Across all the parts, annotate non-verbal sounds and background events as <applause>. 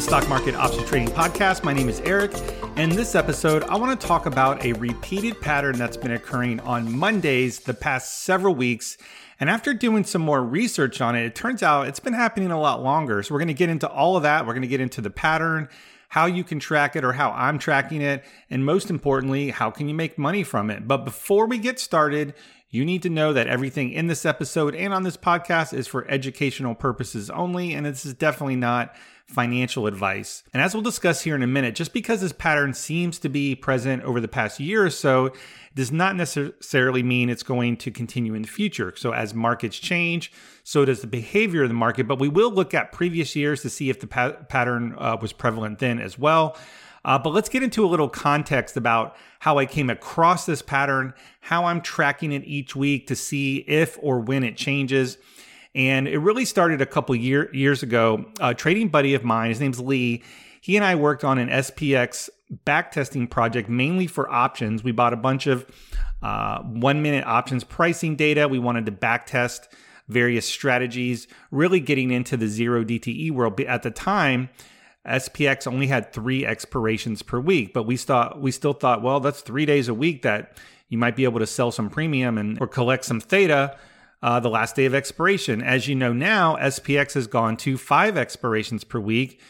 the Stock Market Option Trading Podcast. My name is Eric, and this episode, I want to talk about a repeated pattern that's been occurring on Mondays the past several weeks. And after doing some more research on it, it turns out it's been happening a lot longer. So, we're going to get into all of that. We're going to get into the pattern, how you can track it or how I'm tracking it, and most importantly, how can you make money from it. But before we get started, you need to know that everything in this episode and on this podcast is for educational purposes only, and this is definitely not financial advice. And as we'll discuss here in a minute, just because this pattern seems to be present over the past year or so, does not necessarily mean it's going to continue in the future. So, as markets change, so does the behavior of the market. But we will look at previous years to see if the pa- pattern uh, was prevalent then as well. Uh, but let's get into a little context about how I came across this pattern, how I'm tracking it each week to see if or when it changes. And it really started a couple year, years ago. A trading buddy of mine, his name's Lee, he and I worked on an SPX backtesting project mainly for options. We bought a bunch of uh, one minute options pricing data. We wanted to backtest various strategies, really getting into the zero DTE world. But at the time, SPX only had three expirations per week, but we thought we still thought, well, that's three days a week that you might be able to sell some premium and or collect some theta uh, the last day of expiration. As you know now, SPX has gone to five expirations per week,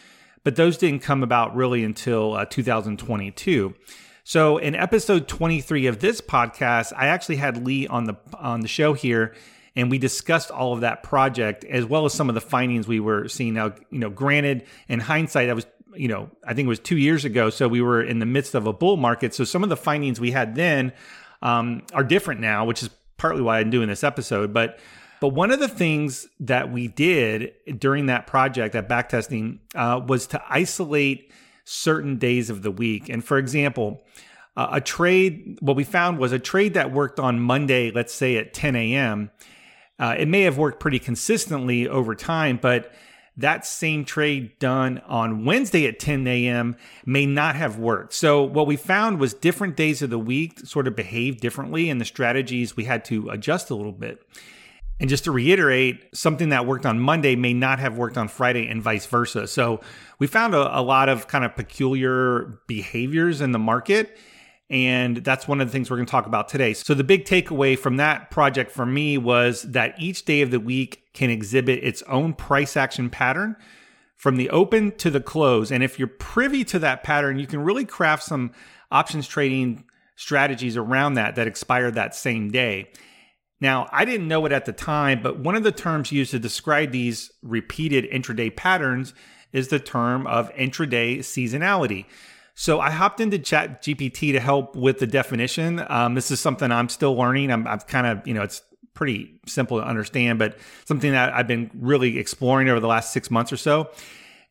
but those didn't come about really until uh, 2022. So in episode 23 of this podcast, I actually had Lee on the on the show here and we discussed all of that project as well as some of the findings we were seeing. Now, you know, granted, in hindsight, that was you know I think it was two years ago, so we were in the midst of a bull market. So some of the findings we had then um, are different now, which is partly why I'm doing this episode. But but one of the things that we did during that project, that backtesting, uh, was to isolate certain days of the week. And for example, uh, a trade, what we found was a trade that worked on Monday, let's say at 10 a.m. Uh, it may have worked pretty consistently over time, but that same trade done on Wednesday at 10 a.m. may not have worked. So, what we found was different days of the week sort of behave differently, and the strategies we had to adjust a little bit. And just to reiterate, something that worked on Monday may not have worked on Friday, and vice versa. So, we found a, a lot of kind of peculiar behaviors in the market and that's one of the things we're going to talk about today. So, the big takeaway from that project for me was that each day of the week can exhibit its own price action pattern from the open to the close. And if you're privy to that pattern, you can really craft some options trading strategies around that that expire that same day. Now, I didn't know it at the time, but one of the terms used to describe these repeated intraday patterns is the term of intraday seasonality. So I hopped into Chat GPT to help with the definition. Um, this is something I'm still learning. I'm, I've kind of, you know, it's pretty simple to understand, but something that I've been really exploring over the last six months or so.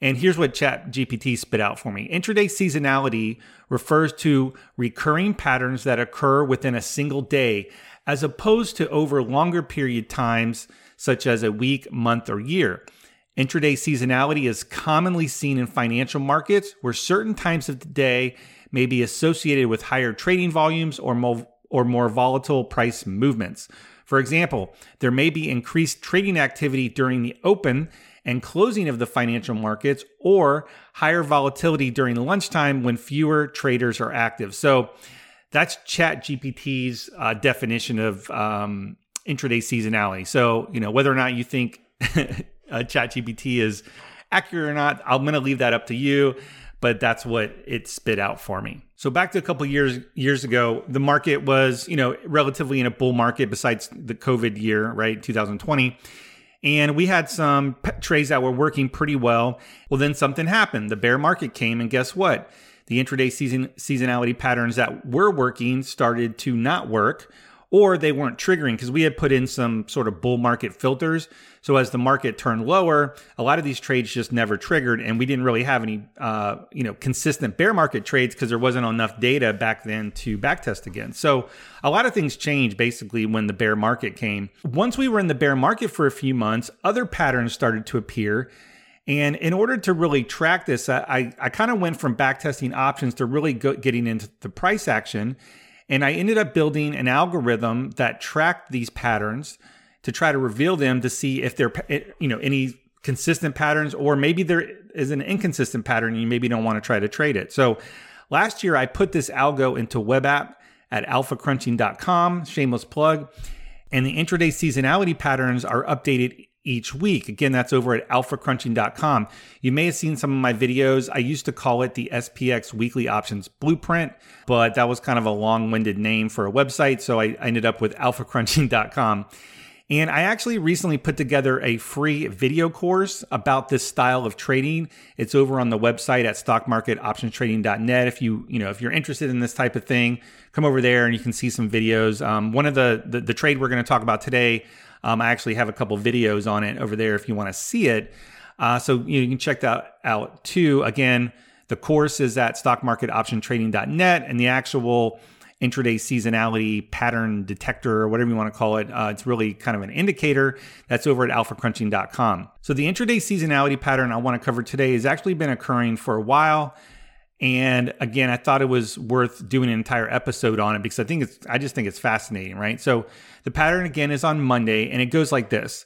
And here's what Chat GPT spit out for me. Intraday seasonality refers to recurring patterns that occur within a single day, as opposed to over longer period times, such as a week, month, or year. Intraday seasonality is commonly seen in financial markets where certain times of the day may be associated with higher trading volumes or more, or more volatile price movements. For example, there may be increased trading activity during the open and closing of the financial markets or higher volatility during lunchtime when fewer traders are active. So that's ChatGPT's uh, definition of um, intraday seasonality. So, you know, whether or not you think <laughs> uh, ChatGPT is accurate or not, I'm going to leave that up to you. But that's what it spit out for me. So back to a couple years years ago, the market was you know relatively in a bull market. Besides the COVID year, right, 2020. And we had some trades that were working pretty well. Well, then something happened. The bear market came, and guess what? The intraday season seasonality patterns that were working started to not work or they weren't triggering because we had put in some sort of bull market filters. So as the market turned lower, a lot of these trades just never triggered, and we didn't really have any, uh, you know, consistent bear market trades because there wasn't enough data back then to backtest again. So a lot of things changed basically when the bear market came. Once we were in the bear market for a few months, other patterns started to appear. And in order to really track this, I, I, I kind of went from backtesting options to really go, getting into the price action. And I ended up building an algorithm that tracked these patterns to try to reveal them to see if they're, you know, any consistent patterns, or maybe there is an inconsistent pattern and you maybe don't want to try to trade it. So last year I put this algo into web app at alphacrunching.com, shameless plug. And the intraday seasonality patterns are updated each week. Again, that's over at alphacrunching.com. You may have seen some of my videos. I used to call it the SPX Weekly Options Blueprint, but that was kind of a long winded name for a website. So I ended up with alphacrunching.com. And I actually recently put together a free video course about this style of trading. It's over on the website at stockmarketoptionstrading.net. If you, you know, if you're interested in this type of thing, come over there and you can see some videos. Um, one of the, the, the trade we're going to talk about today, um, I actually have a couple videos on it over there if you want to see it. Uh, so you, know, you can check that out too. Again, the course is at stockmarketoptiontrading.net and the actual intraday seasonality pattern detector or whatever you want to call it. Uh, it's really kind of an indicator that's over at alphacrunching.com. So the intraday seasonality pattern I want to cover today has actually been occurring for a while. And again, I thought it was worth doing an entire episode on it because I think it's, I just think it's fascinating, right? So the pattern again is on Monday and it goes like this.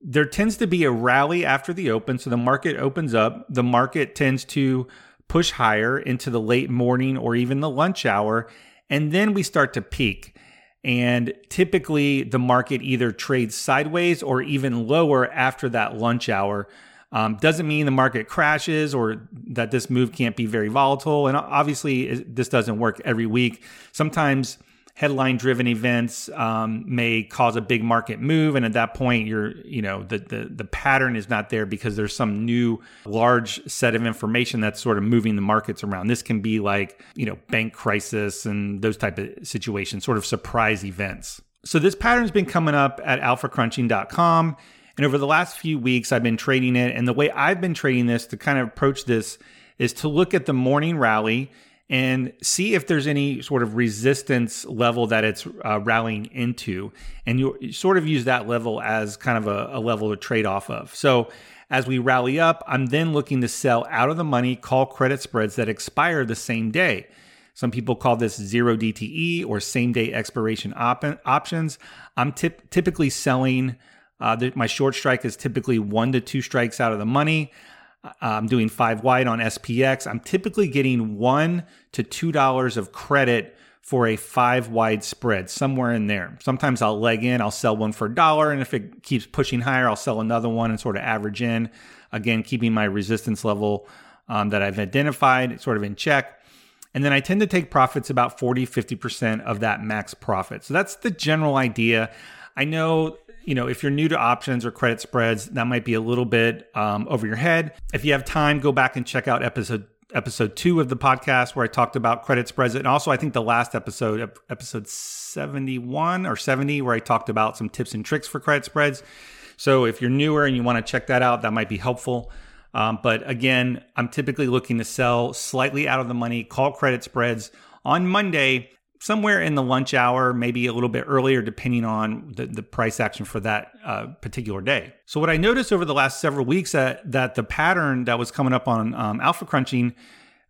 There tends to be a rally after the open. So the market opens up. The market tends to push higher into the late morning or even the lunch hour. And then we start to peak. And typically the market either trades sideways or even lower after that lunch hour. Um, doesn't mean the market crashes or that this move can't be very volatile. And obviously, this doesn't work every week. Sometimes headline driven events um, may cause a big market move and at that point you're you know the, the the pattern is not there because there's some new large set of information that's sort of moving the markets around. This can be like you know bank crisis and those type of situations sort of surprise events. So this pattern's been coming up at alphacrunching.com and over the last few weeks i've been trading it and the way i've been trading this to kind of approach this is to look at the morning rally and see if there's any sort of resistance level that it's uh, rallying into. And you sort of use that level as kind of a, a level to trade off of. So as we rally up, I'm then looking to sell out of the money call credit spreads that expire the same day. Some people call this zero DTE or same day expiration op- options. I'm tip- typically selling, uh, the, my short strike is typically one to two strikes out of the money. I'm doing five wide on SPX. I'm typically getting one to two dollars of credit for a five wide spread, somewhere in there. Sometimes I'll leg in, I'll sell one for a dollar, and if it keeps pushing higher, I'll sell another one and sort of average in. Again, keeping my resistance level um, that I've identified sort of in check. And then I tend to take profits about 40, 50% of that max profit. So that's the general idea. I know you know, if you're new to options or credit spreads, that might be a little bit um, over your head. If you have time, go back and check out episode episode two of the podcast where I talked about credit spreads, and also I think the last episode, episode seventy one or seventy, where I talked about some tips and tricks for credit spreads. So if you're newer and you want to check that out, that might be helpful. Um, but again, I'm typically looking to sell slightly out of the money, call credit spreads on Monday somewhere in the lunch hour, maybe a little bit earlier, depending on the, the price action for that uh, particular day. So, what I noticed over the last several weeks that that the pattern that was coming up on um, Alpha Crunching,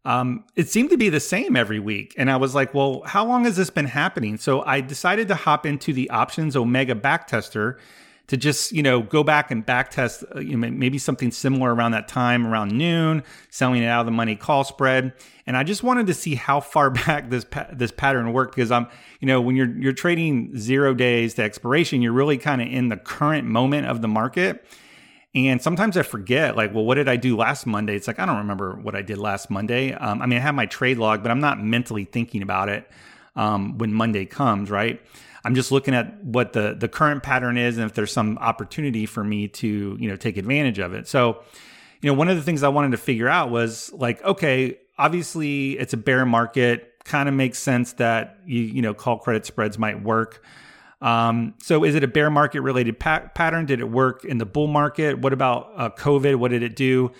um, it seemed to be the same every week, and I was like, "Well, how long has this been happening?" So I decided to hop into the Options Omega backtester to just you know go back and back test uh, you know, maybe something similar around that time around noon selling it out of the money call spread and i just wanted to see how far <laughs> back this pa- this pattern worked because i'm you know when you're you're trading 0 days to expiration you're really kind of in the current moment of the market and sometimes I forget, like, well, what did I do last Monday? It's like, I don't remember what I did last Monday. Um, I mean, I have my trade log, but I'm not mentally thinking about it um, when Monday comes, right? I'm just looking at what the the current pattern is and if there's some opportunity for me to, you know, take advantage of it. So, you know, one of the things I wanted to figure out was like, okay, obviously it's a bear market, kind of makes sense that you, you know, call credit spreads might work. Um, so is it a bear market related pa- pattern? Did it work in the bull market? What about uh, COVID? What did it do?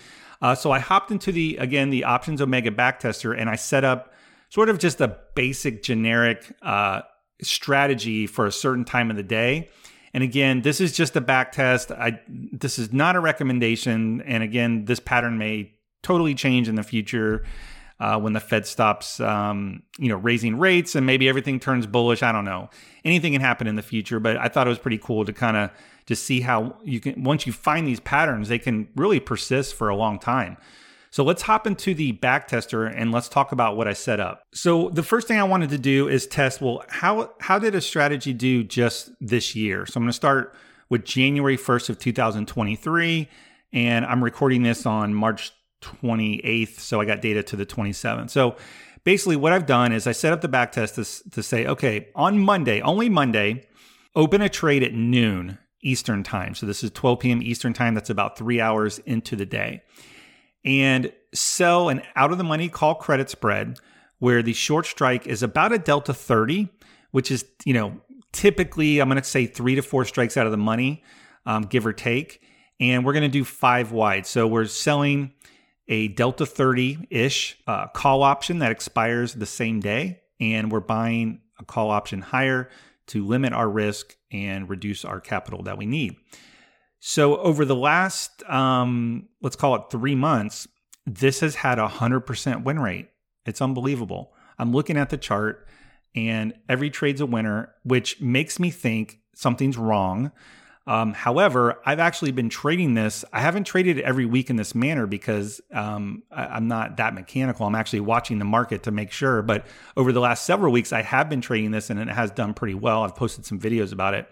Uh, so I hopped into the, again, the options Omega backtester and I set up sort of just a basic generic, uh, strategy for a certain time of the day. And again, this is just a back test. I this is not a recommendation. And again, this pattern may totally change in the future. uh, when the Fed stops, um, you know, raising rates and maybe everything turns bullish. I don't know. Anything can happen in the future, but I thought it was pretty cool to kind of just see how you can, once you find these patterns, they can really persist for a long time. So let's hop into the back tester and let's talk about what I set up. So the first thing I wanted to do is test, well, how, how did a strategy do just this year? So I'm going to start with January 1st of 2023 and I'm recording this on March 28th. So I got data to the 27th. So basically, what I've done is I set up the back test to, to say, okay, on Monday, only Monday, open a trade at noon Eastern time. So this is 12 p.m. Eastern time. That's about three hours into the day. And sell an out of the money call credit spread where the short strike is about a delta 30, which is, you know, typically, I'm going to say three to four strikes out of the money, um, give or take. And we're going to do five wide. So we're selling a Delta 30 ish uh, call option that expires the same day. And we're buying a call option higher to limit our risk and reduce our capital that we need. So, over the last, um, let's call it three months, this has had a 100% win rate. It's unbelievable. I'm looking at the chart and every trade's a winner, which makes me think something's wrong. Um, however, I've actually been trading this. I haven't traded every week in this manner because um, I, am not that mechanical. I'm actually watching the market to make sure. But over the last several weeks, I have been trading this and it has done pretty well. I've posted some videos about it.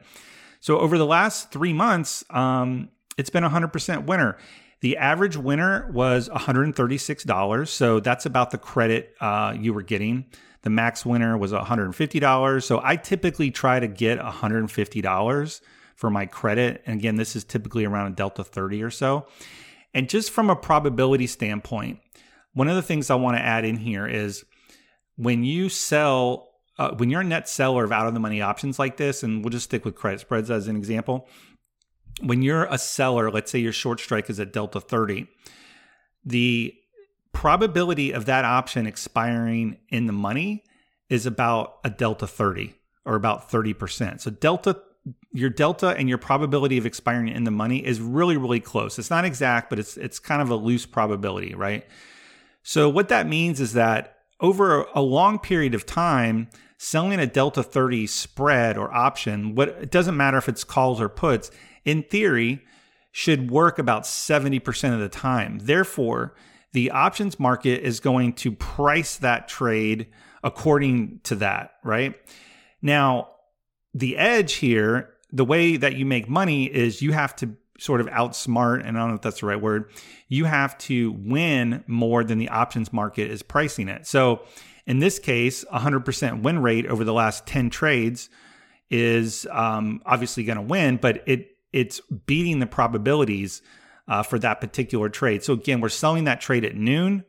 So over the last three months, um, it's been 100% winner. The average winner was $136. So that's about the credit uh, you were getting. The max winner was $150. So I typically try to get $150 for my credit. And again, this is typically around a delta 30 or so. And just from a probability standpoint, one of the things I want to add in here is when you sell, uh, when you're a net seller of out of the money options like this, and we'll just stick with credit spreads as an example. When you're a seller, let's say your short strike is at delta 30, the probability of that option expiring in the money is about a delta 30 or about 30%. So delta your delta and your probability of expiring in the money is really really close. It's not exact, but it's it's kind of a loose probability, right? So what that means is that over a long period of time, selling a delta 30 spread or option, what it doesn't matter if it's calls or puts, in theory should work about 70% of the time. Therefore, the options market is going to price that trade according to that, right? Now, the edge here, the way that you make money is you have to sort of outsmart, and I don't know if that's the right word, you have to win more than the options market is pricing it. So in this case, 100% win rate over the last 10 trades is um, obviously going to win, but it it's beating the probabilities uh, for that particular trade. So again, we're selling that trade at noon,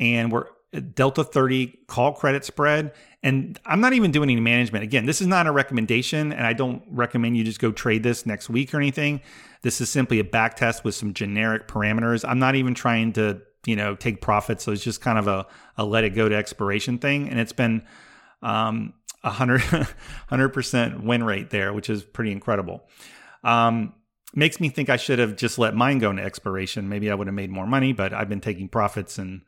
and we're Delta 30 call credit spread. And I'm not even doing any management. Again, this is not a recommendation, and I don't recommend you just go trade this next week or anything. This is simply a back test with some generic parameters. I'm not even trying to, you know, take profits. So it's just kind of a, a let it go to expiration thing. And it's been um, a 100, 100% <laughs> win rate there, which is pretty incredible. Um, makes me think I should have just let mine go into expiration. Maybe I would have made more money, but I've been taking profits and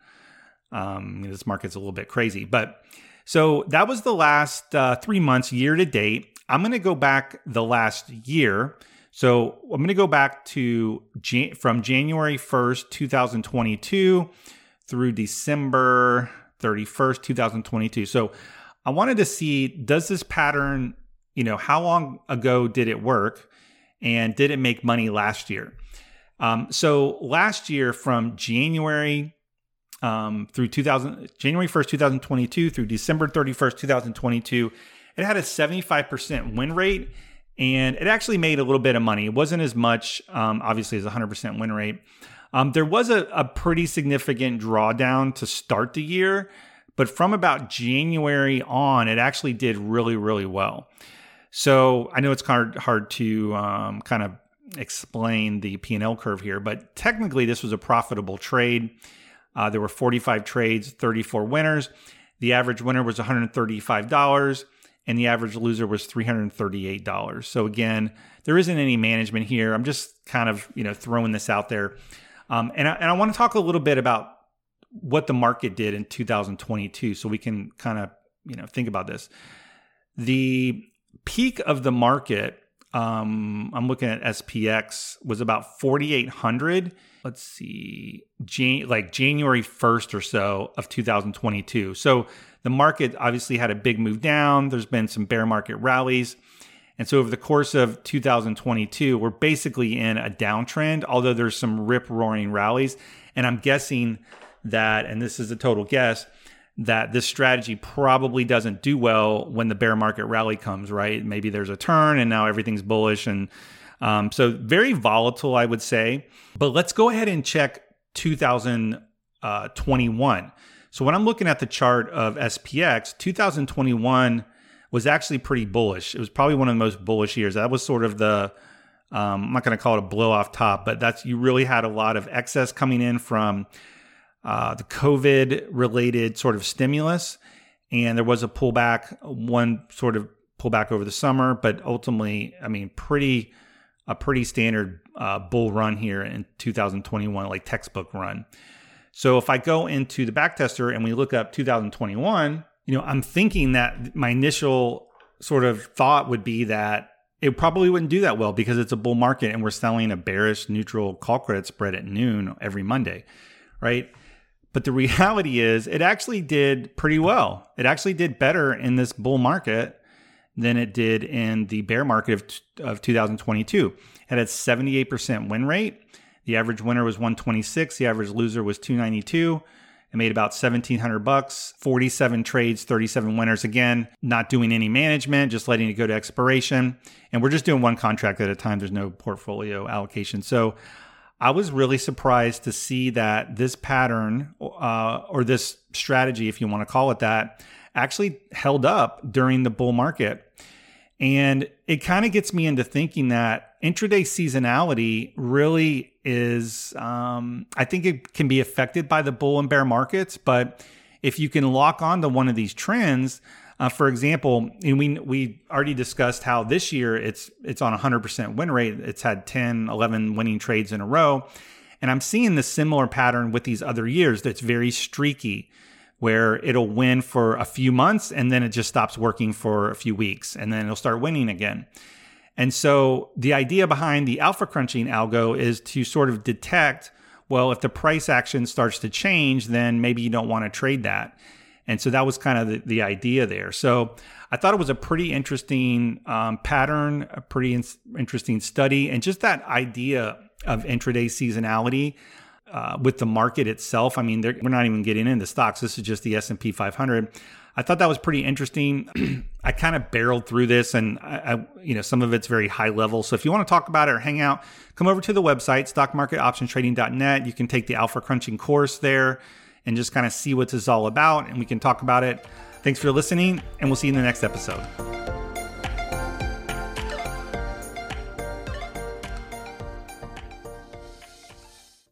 um, this market's a little bit crazy, but so that was the last uh, three months year to date. I'm going to go back the last year. So I'm going to go back to Jan- from January 1st, 2022 through December 31st, 2022. So I wanted to see does this pattern, you know, how long ago did it work and did it make money last year? Um, so last year from January um, through 2000 January 1st, 2022 through December 31st, 2022. It had a 75% win rate and it actually made a little bit of money. It wasn't as much, um, obviously, as 100% win rate. Um, there was a, a pretty significant drawdown to start the year, but from about January on, it actually did really, really well. So I know it's hard, hard to um, kind of explain the P&L curve here, but technically this was a profitable trade. Uh, there were 45 trades, 34 winners. The average winner was $135 and the average loser was $338. So again, there isn't any management here. I'm just kind of, you know, throwing this out there. Um, and I, and I want to talk a little bit about what the market did in 2022 so we can kind of, you know, think about this. The peak of the market um, I'm looking at SPX was about 4,800. Let's see, Jan- like January 1st or so of 2022. So the market obviously had a big move down. There's been some bear market rallies. And so over the course of 2022, we're basically in a downtrend, although there's some rip roaring rallies. And I'm guessing that, and this is a total guess, that this strategy probably doesn't do well when the bear market rally comes, right? Maybe there's a turn and now everything's bullish. And um, so very volatile, I would say. But let's go ahead and check 2021. So when I'm looking at the chart of SPX, 2021 was actually pretty bullish. It was probably one of the most bullish years. That was sort of the um, I'm not going to call it a blow off top, but that's you really had a lot of excess coming in from uh, the COVID related sort of stimulus. And there was a pullback, one sort of pullback over the summer, but ultimately, I mean, pretty, a pretty standard uh, bull run here in 2021, like textbook run. So if I go into the backtester and we look up 2021, you know, I'm thinking that my initial sort of thought would be that it probably wouldn't do that well because it's a bull market and we're selling a bearish neutral call credit spread at noon every Monday, right? But the reality is, it actually did pretty well. It actually did better in this bull market than it did in the bear market of, of 2022. It had a 78% win rate. The average winner was 126. The average loser was 292. It made about 1700 bucks, 47 trades, 37 winners. Again, not doing any management, just letting it go to expiration. And we're just doing one contract at a time. There's no portfolio allocation. So I was really surprised to see that this pattern uh, or this strategy, if you want to call it that, actually held up during the bull market. And it kind of gets me into thinking that intraday seasonality really is, um, I think it can be affected by the bull and bear markets. But if you can lock on to one of these trends, uh, for example, and we we already discussed how this year it's it's on 100% win rate. It's had 10, 11 winning trades in a row. And I'm seeing the similar pattern with these other years that's very streaky, where it'll win for a few months and then it just stops working for a few weeks and then it'll start winning again. And so the idea behind the alpha crunching algo is to sort of detect well, if the price action starts to change, then maybe you don't want to trade that. And so that was kind of the, the idea there. So I thought it was a pretty interesting um, pattern, a pretty in- interesting study, and just that idea of intraday seasonality. Uh, with the market itself, I mean, we're not even getting into stocks. This is just the S and P 500. I thought that was pretty interesting. <clears throat> I kind of barreled through this, and I, I, you know, some of it's very high level. So if you want to talk about it or hang out, come over to the website stockmarketoptionstrading.net. You can take the Alpha Crunching course there and just kind of see what this is all about, and we can talk about it. Thanks for listening, and we'll see you in the next episode.